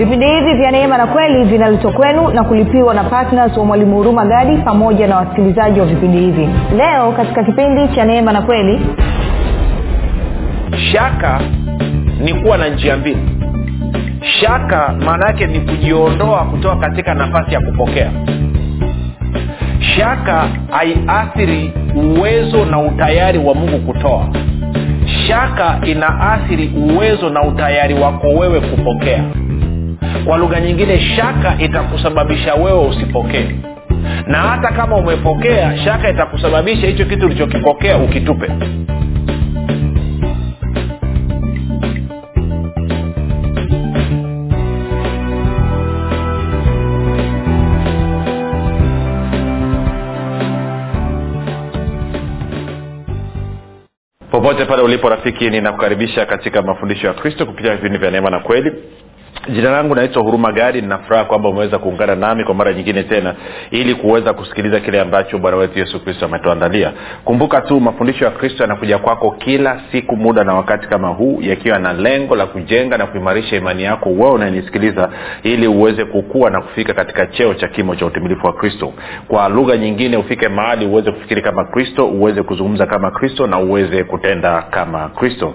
vipindi hivi vya neema na kweli vinaletwa kwenu na kulipiwa na ptns wa mwalimu huruma gadi pamoja na wasikilizaji wa vipindi hivi. Leo katika kipindi cha neema na kweli shaka ni kuwa na njia mbili. Shaka maana yake ni kujiondoa kutoka katika nafasi ya kupokea. Shaka haiathiri uwezo na utayari wa mungu kutoa. Shaka inaathiri uwezo na utayari wako wewe kupokea kwa lugha nyingine shaka itakusababisha wewe usipokee. Na hata kama umepokea shaka itakusababisha hicho kitu ulichokipokea ukitupe. Popote pale ulipo rafiki ninakukaribisha katika mafundisho ya kristo kupitia vipindi vya neema na kweli jina langu naitwa huruma gari ninafuraha kwamba umeweza kuungana nami kwa mara nyingine tena ili kuweza kusikiliza kile ambacho bwana wetu yesu kristo ametuandalia. Kumbuka tu mafundisho ya kristo yanakuja kwako kila siku muda na wakati kama huu yakiwa na lengo la kujenga na kuimarisha imani yako wewe unayenisikiliza ili uweze kukua na kufika katika cheo cha kimo cha utimilifu wa kristo. Kwa lugha nyingine ufike mahali uweze kufikiri kama kristo uweze kuzungumza kama kristo na uweze kutenda kama kristo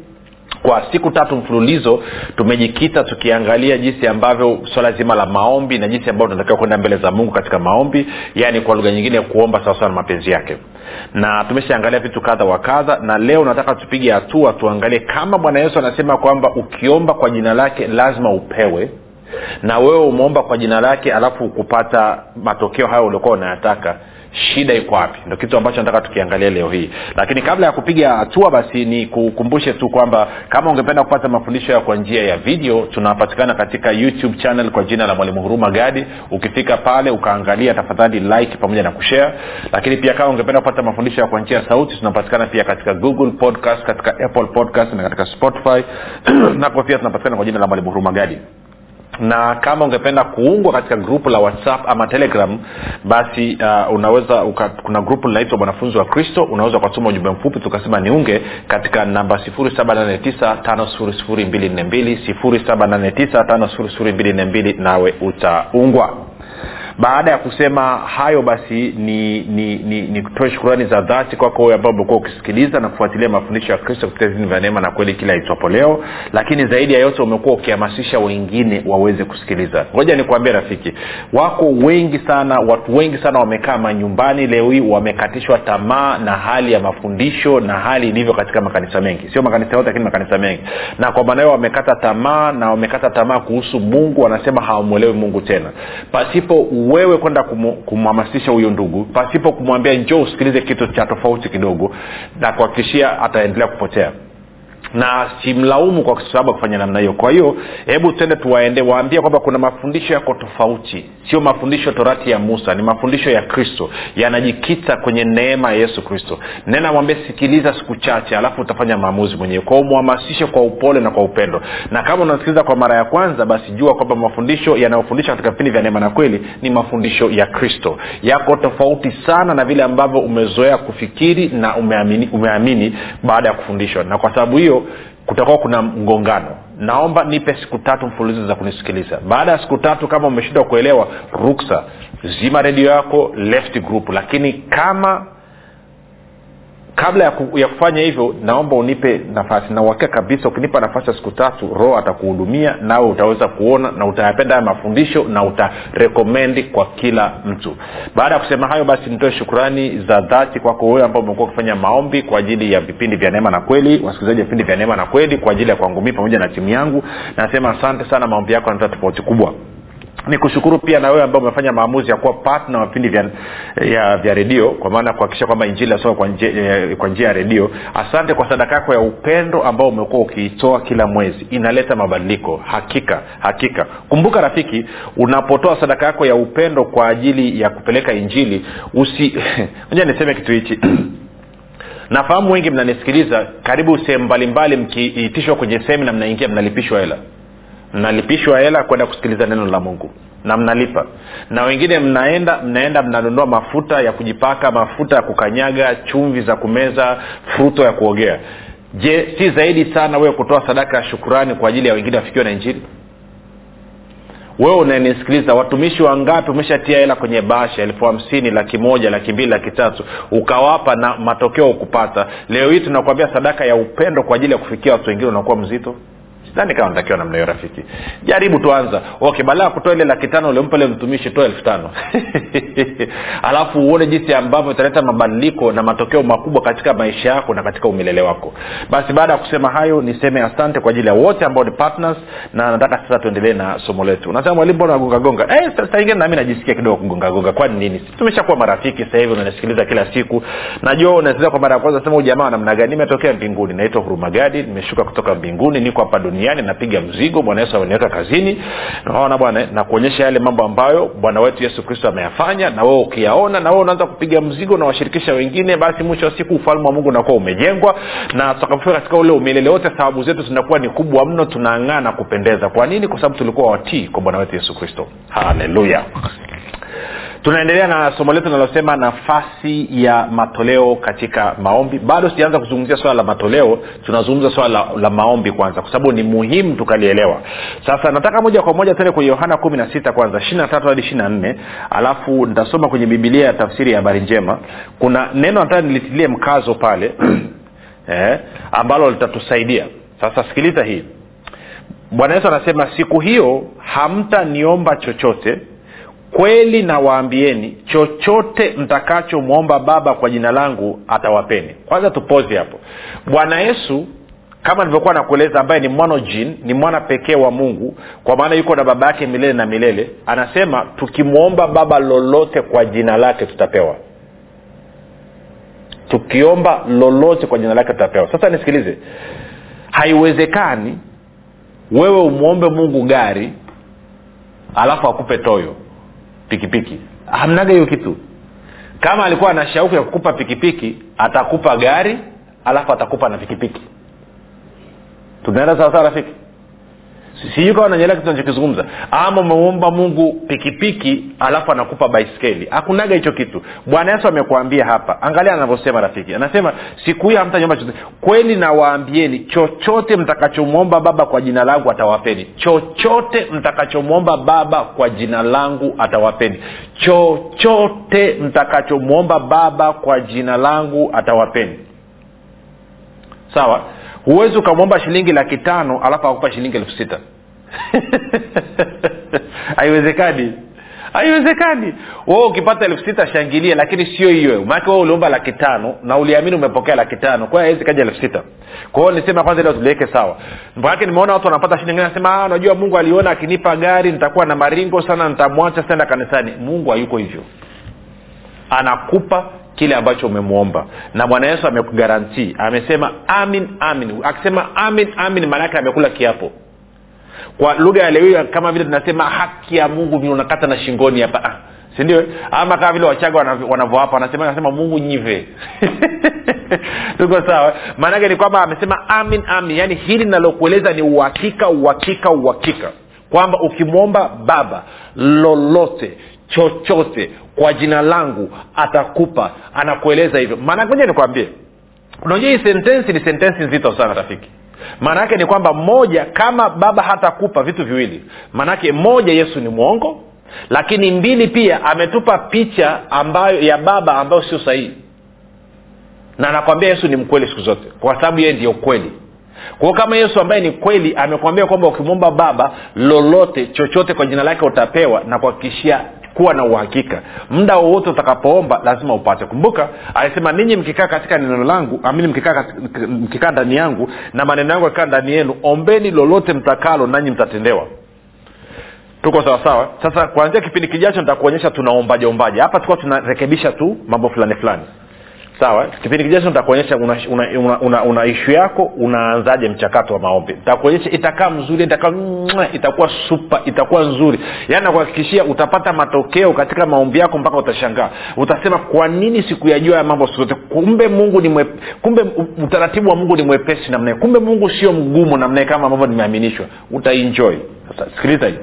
kwa siku tatu mfululizo tumejikita tukiangalia jinsi ambavyo swala zima la maombi na jinsi ambavyo tunatakiwa kwenda mbele za mungu katika maombi yaani kwa lugha nyingine kuomba sawasawa na mapenzi yake. Na tumeshaangalia vitu kadha wa kadha na leo nataka tupige hatua tuangalie kama bwana yesu anasema kwamba ukiomba kwa jina lake lazima upewe na wewe umeomba kwa jina lake alafu kupata matokeo hayo uliokuwa unayataka shida iko wapi? Ndo kitu ambacho nataka tukiangalia leo hii. Lakini kabla ya kupiga hatua basi ni kukumbushe tu kwamba kama ungependa kupata mafundisho ya kwa njia ya video tunapatikana katika youtube channel kwa jina la mwalimu huruma gadi. Ukifika pale ukaangalia tafadhali like pamoja na kushare. Lakini pia kama ungependa kupata mafundisho ya kwa njia ya sauti tunapatikana pia katika google podcast katika apple podcast na katika spotify. Napo pia tunapatikana kwa jina la mwalimu huruma gadi na kama ungependa kuungwa katika grupu la whatsapp ama telegram basi uh, unaweza uka, kuna grupu linaitwa mwanafunzi wa kristo unaweza ukatuma ujumbe mfupi tukasema niunge katika namba 7895242 nawe utaungwa baada ya kusema hayo basi ni ni ni, ni kutoe shukurani za dhati kwako wewe ambao umekuwa ukisikiliza na kufuatilia mafundisho ya kristo kupitia vipindi vya neema na kweli kila itwapo leo. Lakini zaidi ya yote umekuwa ukihamasisha wengine waweze kusikiliza. Ngoja nikuambie rafiki wako wengi sana watu wengi sana wamekaa manyumbani leo hii wamekatishwa tamaa na hali ya mafundisho na hali ilivyo katika makanisa mengi. Sio makanisa yote lakini makanisa mengi. Na kwa maana hiyo wamekata tamaa na wamekata tamaa kuhusu mungu wanasema hawamwelewi mungu tena. Pasipo wewe kwenda kumhamasisha huyo ndugu pasipo kumwambia njoo usikilize kitu cha tofauti kidogo na kuhakikishia ataendelea kupotea na simlaumu kwa sababu ya kufanya namna hiyo. Kwa hiyo hebu tende tuwaende waambie kwamba kuna mafundisho yako tofauti. Sio mafundisho torati ya musa ni mafundisho ya kristo. Yanajikita kwenye neema ya yesu kristo. Nena mwambie sikiliza siku chache alafu utafanya maamuzi mwenyewe. Kwao mhamasishe kwa upole na kwa upendo. Na kama unasikiliza kwa mara ya kwanza basi jua kwamba mafundisho yanayofundisha katika vipindi vya neema na kweli ni mafundisho ya kristo. Yako tofauti sana na vile ambavyo umezoea kufikiri na umeamini, umeamini baada ya kufundishwa. Na kwa sababu hiyo kutakuwa kuna mgongano. Naomba nipe siku tatu mfululizo za kunisikiliza. Baada ya siku tatu kama umeshindwa kuelewa ruksa. Zima redio yako left group. Lakini kama kabla ya, ku, ya kufanya hivyo naomba unipe nafasi. Na uhakika kabisa ukinipa nafasi ya siku tatu roho atakuhudumia nawe utaweza kuona na utayapenda haya mafundisho na utarekomendi kwa kila mtu. Baada ya kusema hayo basi nitoe shukurani za dhati kwako wewe ambao umekuwa ukifanya maombi kwa ajili ya vipindi vya neema na kweli wasikilizaji wa vipindi vya neema na kweli kwa ajili ya kwangu mii pamoja na timu yangu. Nasema asante sana maombi yako yanatoa tofauti kubwa ni kushukuru pia na wewe ambao umefanya maamuzi ya kuwa patna wa vipindi vya, ya, vya redio kwa maana kuhakikisha kwamba injili asoma kwa njia, eh, kwa njia ya redio. Asante kwa sadaka yako ya upendo ambao umekuwa ukiitoa kila mwezi. Inaleta mabadiliko. Hakika hakika. Kumbuka rafiki unapotoa sadaka yako ya upendo kwa ajili ya kupeleka injili usi moja niseme kitu hichi. Nafahamu wengi mnanisikiliza karibu sehemu mbalimbali mkiitishwa kwenye semina mnaingia mnalipishwa hela mnalipishwa hela kwenda kusikiliza neno la mungu. Na mnalipa. Na wengine mnaenda mnaenda mnanunua mafuta ya kujipaka mafuta ya kukanyaga chumvi za kumeza fruto ya kuogea. Je si zaidi sana wewe kutoa sadaka ya shukurani kwa ajili ya wengine wafikiwa na injili? Wewe unanisikiliza watumishi wangapi umeshatia hela kwenye basha elfu hamsini laki moja laki mbili laki tatu ukawapa na matokeo ukupata? Leo hii tunakuambia sadaka ya upendo kwa ajili ya kufikia watu wengine unakuwa mzito sidhani kama natakiwa namna hiyo rafiki. Jaribu tuanza okay baada ya kutoa ile laki tano uliompa ile mtumishi toa elfu tano. Alafu uone jinsi ambavyo italeta mabadiliko na matokeo makubwa katika maisha yako na katika umilele wako. Basi baada ya kusema hayo niseme asante kwa ajili ya wote ambao ni partners na nataka sasa tuendelee na somo letu. Unasema mwalimu mbona nagongagonga eh, saa nami najisikia kidogo kugongagonga. Kwani nini? Tumeshakuwa marafiki sasa unanisikiliza kila siku. Najua unasikiliza kwa mara ya kwanza sema jamaa namna gani? Nimetokea mbinguni. Naitwa hurumagadi nimeshuka kutoka mbinguni niko hapa duniani duniani napiga mzigo bwana yesu ameniweka kazini. Naona bwana na kuonyesha yale mambo ambayo bwana wetu yesu kristo ameyafanya na wewe ukiyaona na wewe unaanza kupiga mzigo na washirikisha wengine basi mwisho wa siku ufalme wa mungu unakuwa umejengwa na tutakapofika katika ule umilele wote sababu zetu zinakuwa ni kubwa mno tunang'aa na kupendeza. Kwa nini? Kwa sababu tulikuwa watii kwa bwana wetu yesu kristo. Haleluya tunaendelea na somo letu linalosema nafasi ya matoleo katika maombi. Bado sijaanza kuzungumzia swala la matoleo tunazungumza swala la, la maombi kwanza kwa sababu ni muhimu tukalielewa. Sasa nataka moja kwa moja tuende kwenye yohana kumi na sita kwanza ishiri tatu hadi ishiri na nne alafu nitasoma kwenye bibilia ya tafsiri ya habari njema. Kuna neno nataka nilitilie mkazo pale eh, ambalo litatusaidia. Sasa sikiliza hii. Bwana yesu anasema siku hiyo hamtaniomba chochote kweli nawaambieni chochote mtakachomwomba baba kwa jina langu atawapeni. Kwanza tupozi hapo. Bwana yesu kama nilivyokuwa nakueleza ambaye ni mwanojin ni mwana pekee wa mungu kwa maana yuko na baba yake milele na milele anasema tukimwomba baba lolote kwa jina lake tutapewa. Tukiomba lolote kwa jina lake tutapewa. Sasa nisikilize. Haiwezekani wewe umwombe mungu gari alafu akupe toyo pikipiki. Hamnaga hiyo kitu. Kama alikuwa na shauku ya kukupa pikipiki atakupa gari alafu atakupa na pikipiki. Tunaenda sawasawa rafiki sijui kawa nanyelea kitu nachokizungumza ama umeomba mungu pikipiki alafu anakupa baiskeli. Hakunaga hicho kitu. Bwana yesu amekuambia hapa. Angalia anavyosema rafiki. Anasema siku hii hamtanyomba chochote. Kweli nawaambieni chochote mtakachomwomba baba kwa jina langu atawapeni. Chochote mtakachomwomba baba kwa jina langu atawapeni. Chochote mtakachomwomba baba kwa jina langu atawapeni. Sawa huwezi ukamwomba shilingi laki tano alafu akupa shilingi elfu sita. Haiwezekani. Haiwezekani. Wewe ukipata elfu sita shangilia lakini sio hiyo. Maanake wewe uliomba laki tano na uliamini umepokea laki tano kwa hiyo kaja elfu sita. Kwa hiyo nisema kwanza leo tuliweke sawa. Manake nimeona watu wanapata shida ngine nasema unajua mungu aliona akinipa gari nitakuwa na maringo sana nitamwacha sitaenda kanisani. Mungu hayuko hivyo. Anakupa kile ambacho umemwomba. Na bwana yesu amekugarantii. Amesema amin amin. Akisema amin amin maanaake amekula kiapo. Kwa lugha ya lewia kama vile tunasema haki ya mungu vile unakata na shingoni hapa. Ah, sindio ama kama vile wachaga wanavyoapa wanasema nasema mungu nyive. Tuko sawa? Maanaake ni kwamba amesema amin amin. Yaani hili linalokueleza ni uhakika uhakika uhakika kwamba ukimwomba baba lolote chochote kwa jina langu atakupa anakueleza hivyo. Maana moja nikwambie unajua hii sentensi ni sentensi nzito sana rafiki. Maana yake ni kwamba moja kama baba hatakupa vitu viwili maanake moja yesu ni mwongo lakini mbili pia ametupa picha ambayo ya baba ambayo sio sahihi. Na anakwambia yesu ni mkweli siku zote kwa sababu yeye ndiyo kweli kwao kama yesu ambaye ni kweli amekwambia kwamba ukimwomba baba lolote chochote kwa jina lake utapewa na kuhakikishia kuwa na uhakika. Muda wowote utakapoomba lazima upate. Kumbuka alisema ninyi mkikaa katika neno langu amini mkikaa, ndani yangu na maneno yangu yakikaa ndani yenu ombeni lolote mtakalo nanyi mtatendewa. Tuko sawasawa sasa kuanzia kipindi kijacho nitakuonyesha tunaombaje ombaje. Hapa tukuwa tunarekebisha tu mambo fulani fulani sawa? Kipindi kijacho nitakuonyesha una, una, una, una, una ishu yako unaanzaje mchakato wa maombi. Nitakuonyesha itakaa mzuri itakaa itakuwa supa itakuwa nzuri. Yaani nakuhakikishia utapata matokeo katika maombi yako mpaka utashangaa. Utasema kwa nini sikuyajua ya mambo siku zote? Kumbe mungu ni mwe, kumbe utaratibu wa mungu ni mwepesi namnae kumbe mungu sio mgumu namnae kama ambavyo nimeaminishwa. Utainjoi sikiliza hii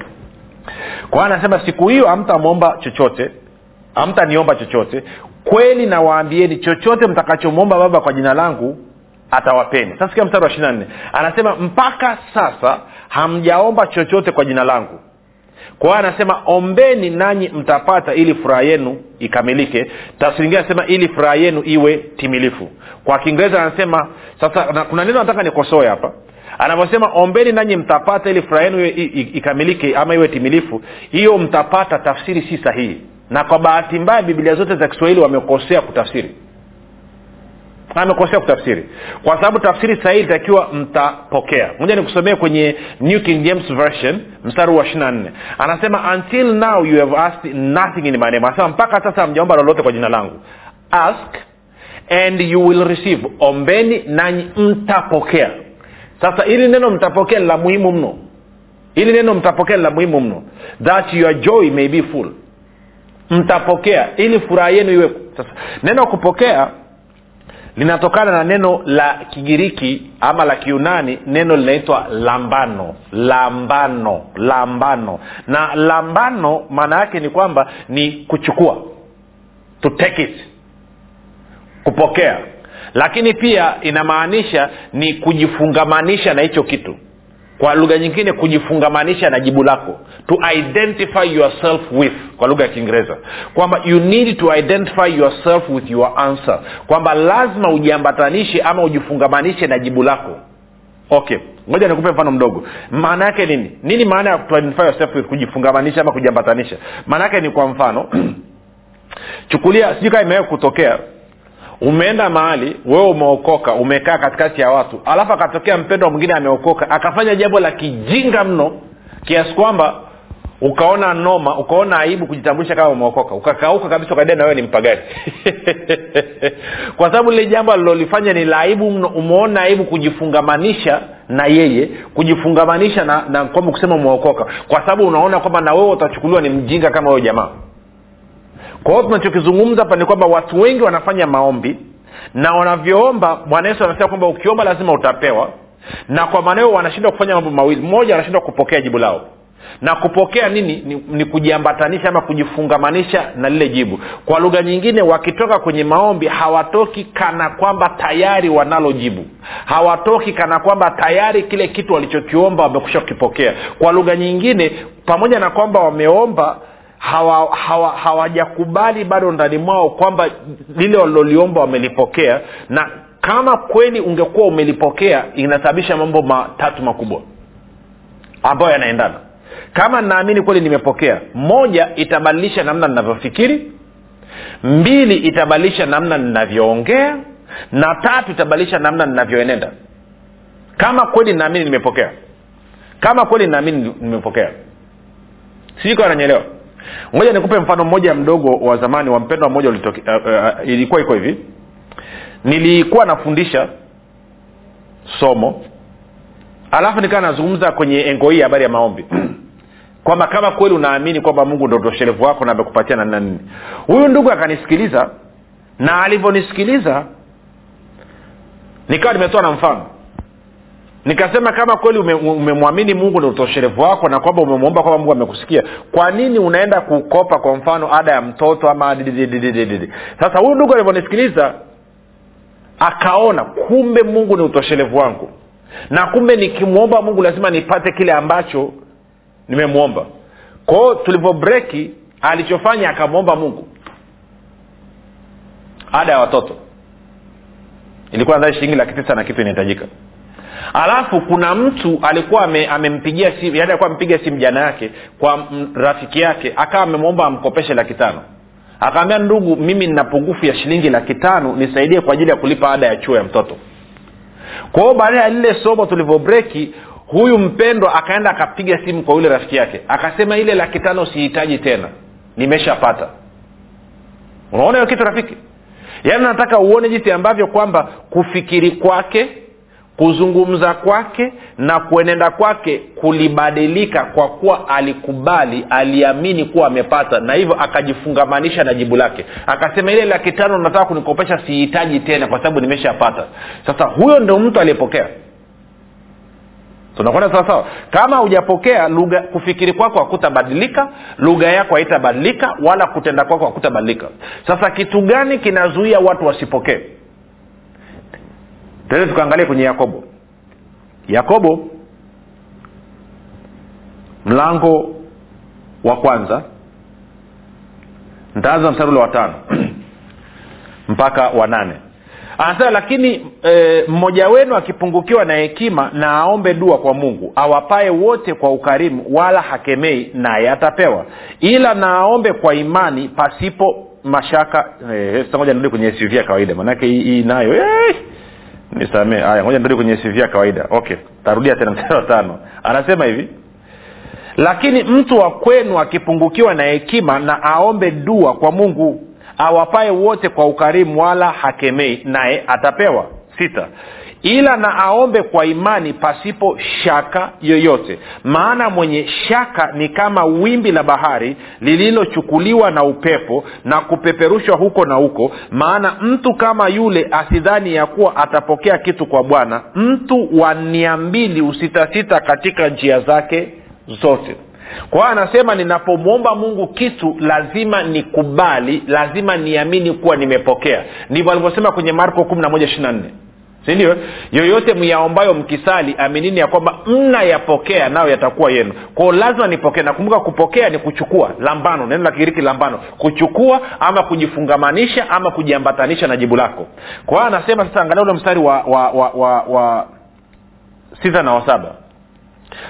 kwa anasema siku hiyo hamtamwomba chochote hamtaniomba chochote kweli nawaambieni chochote mtakachomwomba baba kwa jina langu atawapeni. Sasa sikia mstari wa ishiri nne. Anasema mpaka sasa hamjaomba chochote kwa jina langu. Kwa hiyo anasema ombeni nanyi mtapata ili furaha yenu ikamilike. Tafsiri anasema ili furaha yenu iwe timilifu. Kwa kiingereza anasema sasa na, kuna neno nataka nikosoe hapa. Anavyosema ombeni nanyi mtapata ili furaha yenu ikamilike ama iwe timilifu hiyo mtapata tafsiri si sahihi na kwa bahati mbaya biblia zote za kiswahili wamekosea kutafsiri. Amekosea kutafsiri. Kwa sababu tafsiri sahihi ilitakiwa mtapokea. Moja nikusomee kwenye new king james version mstari wa ishiri anasema until now you have asked nothing in my name. Anasema mpaka sasa hamjaomba lolote kwa jina langu. Ask and you will receive. Ombeni nanyi mtapokea. Sasa ili neno mtapokea ni la muhimu mno. Ili neno mtapokea la muhimu mno. That your joy may be full mtapokea. Ili furaha yenu iwe sasa neno kupokea linatokana na neno la kigiriki ama la kiunani neno linaitwa lambano. Lambano. Lambano. Na lambano maana yake ni kwamba ni kuchukua. To take it. Kupokea. Lakini pia inamaanisha ni kujifungamanisha na hicho kitu kwa lugha nyingine kujifungamanisha na jibu lako. To identify yourself with kwa lugha ya kiingereza. Kwamba you need to identify yourself with your answer. Kwamba lazima ujiambatanishe ama ujifungamanishe na jibu lako. Okay ngoja nikupe mfano mdogo. Maana yake nini? Nini maana ya to identify yourself with kujifungamanisha ama kujiambatanisha maana yake ni kwa mfano chukulia sijui kaa imewee kutokea umeenda mahali wewe umeokoka umekaa katikati ya watu alafu akatokea mpendwa mwingine ameokoka akafanya jambo la kijinga mno kiasi kwamba ukaona noma ukaona aibu kujitambulisha kama umeokoka ukakauka kabisa ukadai na wewe ni mpagani. Kwa sababu lile jambo alilolifanya ni la aibu mno umeona aibu kujifungamanisha na yeye kujifungamanisha na, na kwamba kusema umeokoka kwa sababu unaona kwamba na wewe utachukuliwa ni mjinga kama huyo jamaa kwa hiyo tunachokizungumza hapa ni kwamba watu wengi wanafanya maombi na wanavyoomba bwana yesu anasema kwamba ukiomba lazima utapewa. Na kwa maana hiyo wanashindwa kufanya mambo mawili. Mmoja wanashindwa kupokea jibu lao. Na kupokea nini? Ni, ni kujiambatanisha ama kujifungamanisha na lile jibu. Kwa lugha nyingine wakitoka kwenye maombi hawatoki kana kwamba tayari wanalo jibu. Hawatoki kana kwamba tayari kile kitu walichokiomba wamekusha kukipokea. Kwa lugha nyingine pamoja na kwamba wameomba hawajakubali hawa, hawa bado ndani mwao kwamba lile waliloliomba wamelipokea na kama kweli ungekuwa umelipokea inasababisha mambo matatu makubwa ambayo yanaendana. Kama naamini kweli nimepokea moja itabadilisha namna ninavyofikiri mbili itabadilisha namna ninavyoongea na tatu itabadilisha namna ninavyoenenda. Kama kweli naamini nimepokea kama kweli naamini nimepokea. Sijui kawa nanyelewa ngoja nikupe mfano mmoja mdogo wa zamani wa mpendwa mmoja uh, uh, ilikuwa iko hivi. Nilikuwa nafundisha somo alafu nikawa nazungumza kwenye engo hii habari ya maombi. Kwamba kama kweli unaamini kwamba mungu ndo utoshelevu wako na amekupatia na nini. Huyu ndugu akanisikiliza na alivyonisikiliza nikawa nimetoa na mfano nikasema kama kweli umemwamini ume mungu ni utoshelevu wako na kwamba umemwomba kwamba mungu amekusikia kwa nini unaenda kukopa kwa mfano ada ya mtoto ama didididididi sasa huyu ndugu alivyonisikiliza akaona kumbe mungu ni utoshelevu wangu. Na kumbe nikimwomba mungu lazima nipate kile ambacho nimemwomba. Kwao tulivyobreki alichofanya akamwomba mungu. Ada ya watoto. Ilikuwa nadhani shilingi laki tisa na kitu inahitajika alafu kuna mtu alikuwa amempigia simu alikuwa amepiga simu jana yake kwa rafiki yake akawa amemwomba amkopeshe laki tano. Akaambia ndugu mimi nina pungufu ya shilingi laki tano nisaidie kwa ajili ya kulipa ada ya chuo ya mtoto. Kwa hiyo baada ya lile somo tulivyobreki huyu mpendwa akaenda akapiga simu kwa yule rafiki yake. Akasema ile laki tano sihitaji tena nimeshapata. Unaona hiyo kitu rafiki? Yaani nataka uone jinsi ambavyo kwamba kufikiri kwake kuzungumza kwake na kuenenda kwake kulibadilika kwa kuwa alikubali aliamini kuwa amepata na hivyo akajifungamanisha na jibu lake. Akasema ile laki tano nataka kunikopesha sihitaji tena kwa sababu nimeshapata. Sasa huyo ndo mtu aliyepokea. Tunakwenda sawasawa kama hujapokea lugha kufikiri kwako hakutabadilika lugha yako haitabadilika wala kutenda kwako hakutabadilika sasa kitu gani kinazuia watu wasipokee tende tukaangalia kwenye yakobo. Yakobo mlango wa kwanza ntaanza mstari ule wa tano mpaka wa nane. Anasema lakini e, mmoja wenu akipungukiwa na hekima na aombe dua kwa mungu awapae wote kwa ukarimu wala hakemei naye atapewa. Ila na aombe kwa imani pasipo mashaka. E, ngoja nirudi kwenye suv ya kawaida manake hii nayo eh, nisamee haya ngoja nirudi kwenye suv ya kawaida. Okay tarudia tena mstari anasema hivi lakini mtu wa kwenu akipungukiwa na hekima na aombe dua kwa mungu awapae wote kwa ukarimu wala hakemei naye atapewa. Sita ila na aombe kwa imani pasipo shaka yoyote. Maana mwenye shaka ni kama wimbi la bahari lililochukuliwa na upepo na kupeperushwa huko na huko. Maana mtu kama yule asidhani ya kuwa atapokea kitu kwa bwana. Mtu wa nia mbili usitasita katika njia zake zote. Kwa hiyo anasema ninapomwomba mungu kitu lazima nikubali lazima niamini kuwa nimepokea. Ndivyo alivyosema kwenye marko 11 24 sindio yoyote myaombayo mkisali aminini ya kwamba mnayapokea nayo yatakuwa yenu. Kwao lazima nipokee. Nakumbuka kupokea ni kuchukua. Lambano neno la kigiriki lambano. Kuchukua ama kujifungamanisha ama kujiambatanisha na jibu lako. Kwa anasema sasa angalia ule mstari wa wa wa, wa, wa sita na wa saba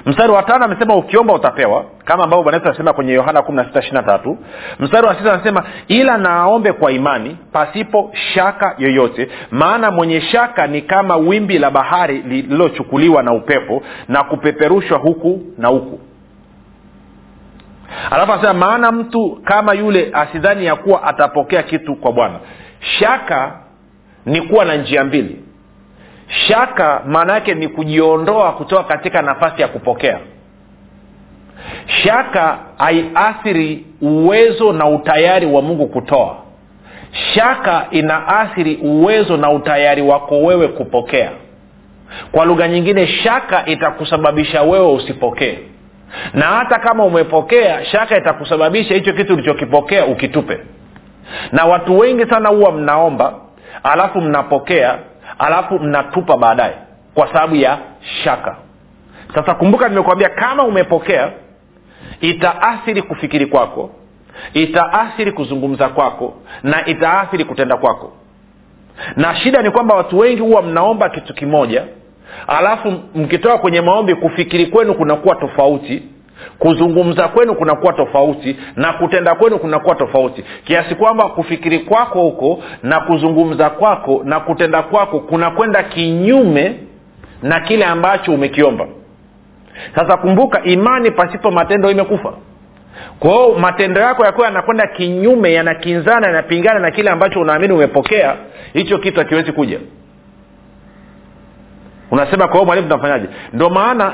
mstari wa tano amesema ukiomba utapewa kama ambavyo bwana yesu anasema kwenye yohana kumi na sita ishiri na tatu. Mstari wa sita anasema ila naaombe kwa imani pasipo shaka yoyote maana mwenye shaka ni kama wimbi la bahari lililochukuliwa na upepo na kupeperushwa huku na huku. Alafu anasema maana mtu kama yule asidhani ya kuwa atapokea kitu kwa bwana. Shaka ni kuwa na njia mbili shaka maana yake ni kujiondoa kutoka katika nafasi ya kupokea. Shaka haiathiri uwezo na utayari wa mungu kutoa. Shaka inaathiri uwezo na utayari wako wewe kupokea. Kwa lugha nyingine shaka itakusababisha wewe usipokee. Na hata kama umepokea shaka itakusababisha hicho kitu ulichokipokea ukitupe. Na watu wengi sana huwa mnaomba alafu mnapokea alafu mnatupa baadaye kwa sababu ya shaka. Sasa kumbuka nimekuambia kama umepokea itaathiri kufikiri kwako itaathiri kuzungumza kwako na itaathiri kutenda kwako. Na shida ni kwamba watu wengi huwa mnaomba kitu kimoja alafu mkitoka kwenye maombi kufikiri kwenu kunakuwa tofauti kuzungumza kwenu kunakuwa tofauti na kutenda kwenu kunakuwa tofauti. Kiasi kwamba kufikiri kwako huko na kuzungumza kwako na kutenda kwako kunakwenda kinyume na kile ambacho umekiomba. Sasa kumbuka imani pasipo matendo imekufa. Kwao matendo yako yakiwa yanakwenda kinyume yanakinzana yanapingana na kile ambacho unaamini umepokea hicho kitu hakiwezi kuja. Unasema kwa mwalimu tunafanyaje? Ndio maana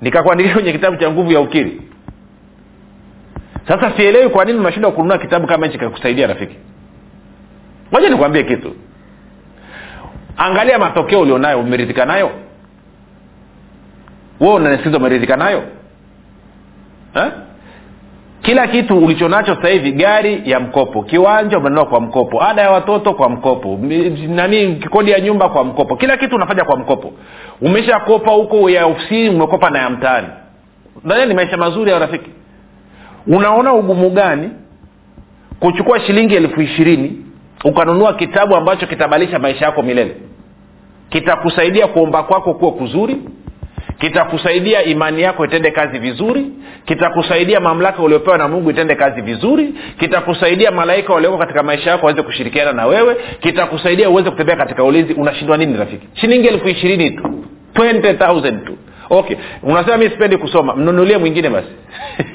nikakuandikia kwenye kitabu cha nguvu ya ukiri. Sasa sielewi kwa nini unashindwa kununua kitabu kama hichi kakusaidia rafiki. Moja nikwambie kitu. Angalia matokeo ulionayo umeridhika nayo? Wewe unanisikiza umeridhika nayo? Eh? Kila kitu ulichonacho sasa hivi gari ya mkopo kiwanja umenunua kwa mkopo ada ya watoto kwa mkopo nani kodi ya nyumba kwa mkopo kila kitu unafanya kwa mkopo. Umeshakopa huko ya ofisini umekopa na ya mtaani. Nadhani ni maisha mazuri ya rafiki. Unaona ugumu gani kuchukua shilingi elfu ishirini ukanunua kitabu ambacho kitabadilisha maisha yako milele? Kitakusaidia kuomba kwako kuwa kuzuri kitakusaidia imani yako itende kazi vizuri kitakusaidia mamlaka uliopewa na mungu itende kazi vizuri kitakusaidia malaika walioko katika maisha yako waweze kushirikiana na wewe kitakusaidia uweze kutembea katika ulinzi. Unashindwa nini rafiki? Shilingi elfu ishirini tu. 20000 tu. Okay. Unasema mi sipendi kusoma. Mnunulie mwingine basi.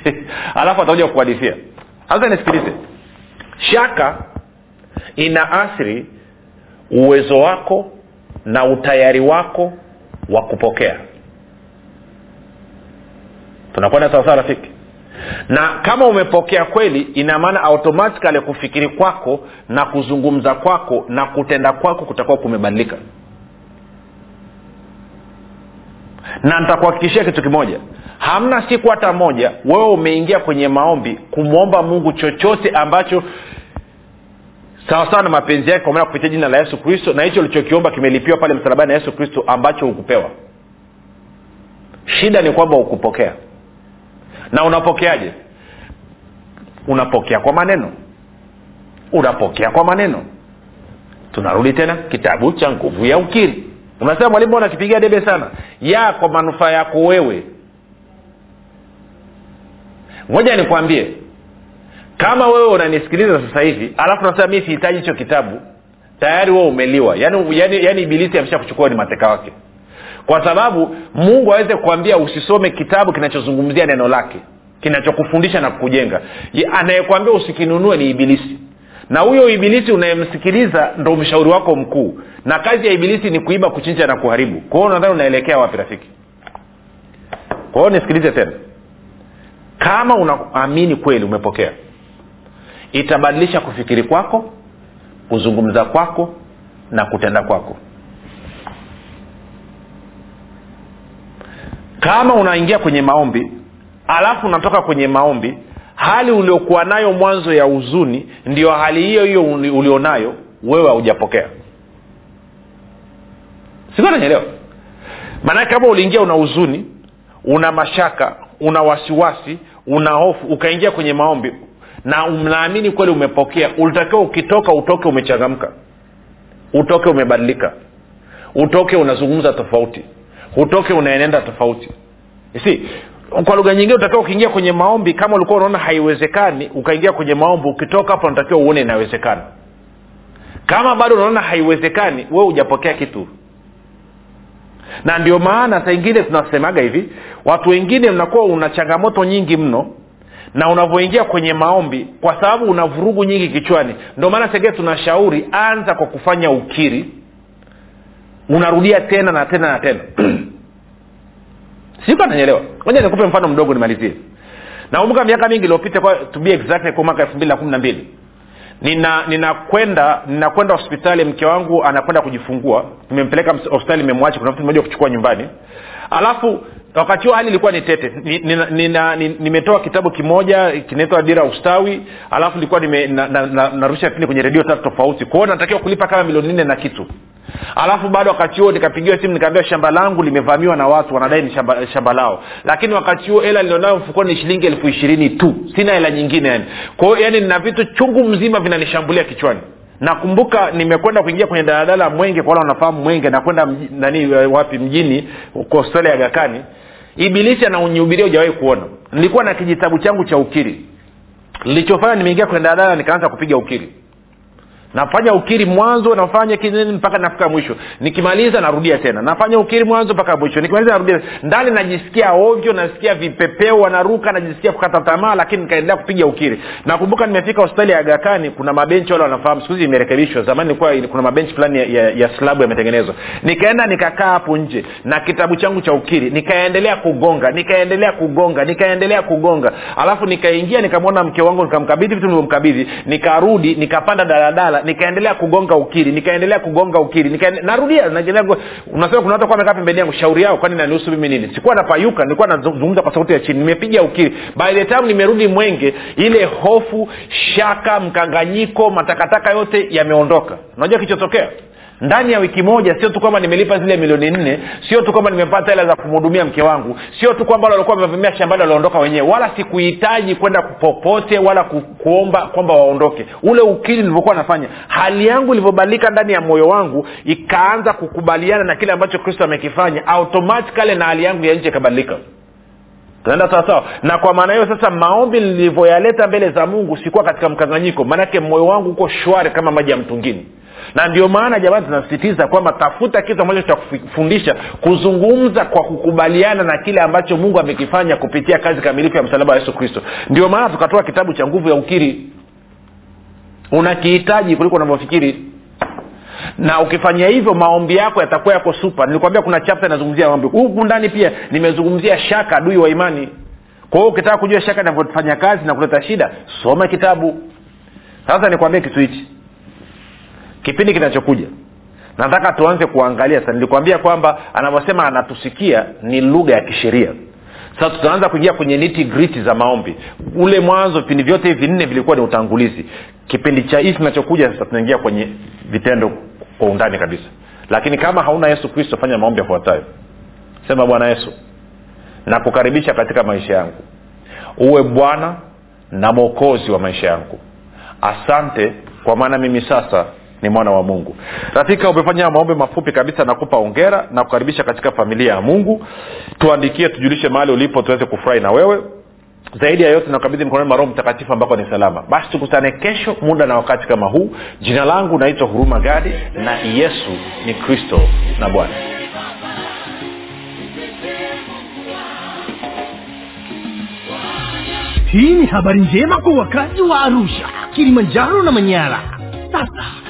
Alafu atakuja kukuhadithia. Sasa nisikilize. Shaka ina athiri uwezo wako na utayari wako wa kupokea tunakwenda sawasawa rafiki? Na kama umepokea kweli ina maana automatikali kufikiri kwako na kuzungumza kwako na kutenda kwako kutakuwa kumebadilika. Na nitakuhakikishia kitu kimoja. Hamna siku hata moja wewe umeingia kwenye maombi kumwomba mungu chochote ambacho sawasawa na mapenzi yake kwa kupitia jina la yesu kristo na hicho ulichokiomba kimelipiwa pale msalabani na yesu kristo ambacho hukupewa. Shida ni kwamba hukupokea na unapokeaje? Unapokea kwa maneno. Unapokea kwa maneno. Tunarudi tena kitabu cha nguvu ya ukiri. Unasema mwalimu unakipigia debe sana. Ya kwa manufaa yako wewe. Ngoja nikwambie. Kama wewe unanisikiliza sasa hivi alafu nasema mi sihitaji hicho kitabu tayari wewe umeliwa. Yaani yani, yani ibilisi amesha kuchukua ni mateka wake kwa sababu mungu aweze kuambia usisome kitabu kinachozungumzia neno lake kinachokufundisha na kukujenga. Anayekwambia usikinunue ni ibilisi. Na huyo ibilisi unayemsikiliza ndo mshauri wako mkuu. Na kazi ya ibilisi ni kuiba kuchinja na kuharibu. Kwa hiyo nadhani unaelekea wapi rafiki? Kwa nisikilize tena. Kama unaamini kweli umepokea itabadilisha kufikiri kwako kuzungumza kwako na kutenda kwako kama unaingia kwenye maombi alafu unatoka kwenye maombi hali uliokuwa nayo mwanzo ya huzuni ndio hali hiyo hiyo ulionayo wewe haujapokea. Sikananyelewa maanake kama uliingia una huzuni una mashaka una wasiwasi una hofu ukaingia kwenye maombi na mnaamini kweli umepokea ulitakiwa ukitoka utoke umechangamka. Utoke umebadilika. Utoke unazungumza tofauti utoke unaenenda tofauti. Si kwa lugha nyingine utakiwa ukiingia kwenye maombi kama ulikuwa unaona haiwezekani ukaingia kwenye maombi ukitoka hapo unatakiwa uone inawezekana. Kama bado unaona haiwezekani wewe hujapokea kitu. Na ndio maana saa ingine tunasemaga hivi watu wengine mnakuwa una changamoto nyingi mno na unavyoingia kwenye maombi kwa sababu una vurugu nyingi kichwani. Ndio maana segee tunashauri anza kwa kufanya ukiri unarudia tena na tena na tena. Siku ananyelewa moja nikupe mfano mdogo nimalizie. Nakumbuka miaka mingi iliyopita to kwa mwaka elfu mbili na kumi na mbili. Nina ninakwenda hospitali mke wangu anakwenda kujifungua. Nimempeleka hospitali nimemwacha kuna mtu mmoja kuchukua nyumbani. Alafu wakati huo hali ilikuwa ni tete. Nimetoa kitabu kimoja kinaitwa dira ustawi. Alafu nilikuwa narusha na, na, na vipindi kwenye redio tatu tofauti. Kwao natakiwa kulipa kama milioni nne na kitu alafu bado wakati huo nikapigiwa simu nikaambiwa shamba langu limevamiwa na watu wanadai ni shamba, shamba lao. Lakini wakati huo hela nilionayo mfukoni ni shilingi elfu ishirini tu. Sina hela nyingine yani. Kwao yani nina vitu chungu mzima vinanishambulia kichwani. Nakumbuka nimekwenda kuingia kwenye daladala mwenge kwa wale wanafahamu mwenge nakwenda nani wapi mjini kwa hospitali ya gakani. Ibilisi anaunihubiria hujawahi kuona. Nilikuwa na kijitabu changu cha ukiri. Nilichofanya nimeingia kwenye daladala nikaanza kupiga ukiri nafanya ukiri mwanzo nafanya kinini mpaka nafika mwisho. Nikimaliza narudia tena. Nafanya ukiri mwanzo mpaka mwisho. Nikimaliza narudia. Ndani najisikia ovyo nasikia vipepeo wanaruka najisikia kukata tamaa lakini nikaendelea kupiga ukiri. Nakumbuka nimefika hospitali ya agakani kuna mabenchi wale wanafahamu. Siku hizi imerekebishwa. Zamani ilikuwa kuna mabenchi fulani ya, ya, ya slabu yametengenezwa. Nikaenda nikakaa hapo nje na kitabu changu cha ukiri. Nikaendelea kugonga nikaendelea kugonga nikaendelea kugonga. Alafu nikaingia nikamwona mke wangu nikamkabidhi vitu nilivyomkabidhi. Nikarudi nikapanda daladala nikaendelea kugonga ukiri nikaendelea kugonga ukiri narudia unasema kuna watu wamekaa pembeni yangu shauri yao kwani nanihusu mimi nini? Sikuwa napayuka nilikuwa nazungumza kwa sauti ya chini nimepiga ukiri. By the time nimerudi mwenge ile hofu shaka mkanganyiko matakataka yote yameondoka. Unajua kilichotokea ndani ya wiki moja sio tu kwamba nimelipa zile milioni nne sio tu kwamba nimepata hela za kumhudumia mke wangu sio tu kwamba walikuwa wamevamia shambani waliondoka wenyewe. Wala sikuhitaji kwenda popote wala ku, kuomba kwamba waondoke. Ule ukili nilivyokuwa nafanya hali yangu ilivyobadilika ndani ya moyo wangu ikaanza kukubaliana na kile ambacho kristo amekifanya automatikali na hali yangu ya nje ikabadilika. Tunaenda sawasawa na kwa maana hiyo sasa maombi nilivyoyaleta mbele za mungu sikuwa katika mkanganyiko. Maanake moyo wangu uko shwari kama maji ya mtungini na ndio maana jamani tunasisitiza kwamba tafuta kitu ambacho cha kuzungumza kwa kukubaliana na kile ambacho mungu amekifanya kupitia kazi kamilifu ya msalaba wa yesu kristo. Ndio maana tukatoa kitabu cha nguvu ya ukiri. Unakihitaji kuliko unavyofikiri. Na ukifanyia hivyo maombi yako yatakuwa yako supa nilikwambia kuna chapta inazungumzia maombi. Huku ndani pia nimezungumzia shaka adui wa imani. Kwa hiyo ukitaka kujua shaka inavyofanya kazi na kuleta shida soma kitabu. Sasa nikwambie kitu hichi kipindi kinachokuja. Nataka tuanze kuangalia sasa. Nilikwambia kwamba anavyosema anatusikia ni lugha ya kisheria. Sasa tutaanza kuingia kwenye niti griti za maombi. Ule mwanzo vipindi vyote hivi vinne vilikuwa ni utangulizi. Kipindi cha hii kinachokuja sasa tunaingia kwenye vitendo kwa undani kabisa. Lakini kama hauna yesu kristo fanya maombi yafuatayo. Sema bwana yesu nakukaribisha katika maisha yangu. Uwe bwana na mwokozi wa maisha yangu. Asante kwa maana mimi sasa ni mwana wa mungu. Rafika umefanya maombi mafupi kabisa nakupa ongera na kukaribisha katika familia ya mungu. Tuandikie tujulishe mahali ulipo tuweze kufurahi na wewe. Zaidi ya yote nakabidhi mkononi maroho mtakatifu ambako ni salama. Basi tukutane kesho muda na wakati kama huu. Jina langu naitwa huruma gadi na yesu ni kristo na bwana. Hii ni habari njema kwa wakazi wa arusha kilimanjaro na manyara. Sasa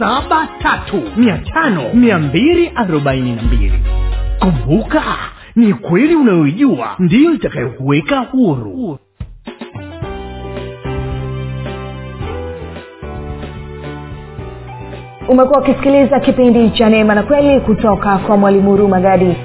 saba tatu mia tano mia mbili arobaini na mbili. Kumbuka ni kweli unayoijua ndiyo itakayokuweka huru. Umekuwa ukisikiliza kipindi cha neema na kweli kutoka kwa mwalimu huruma gadi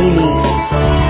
Aline.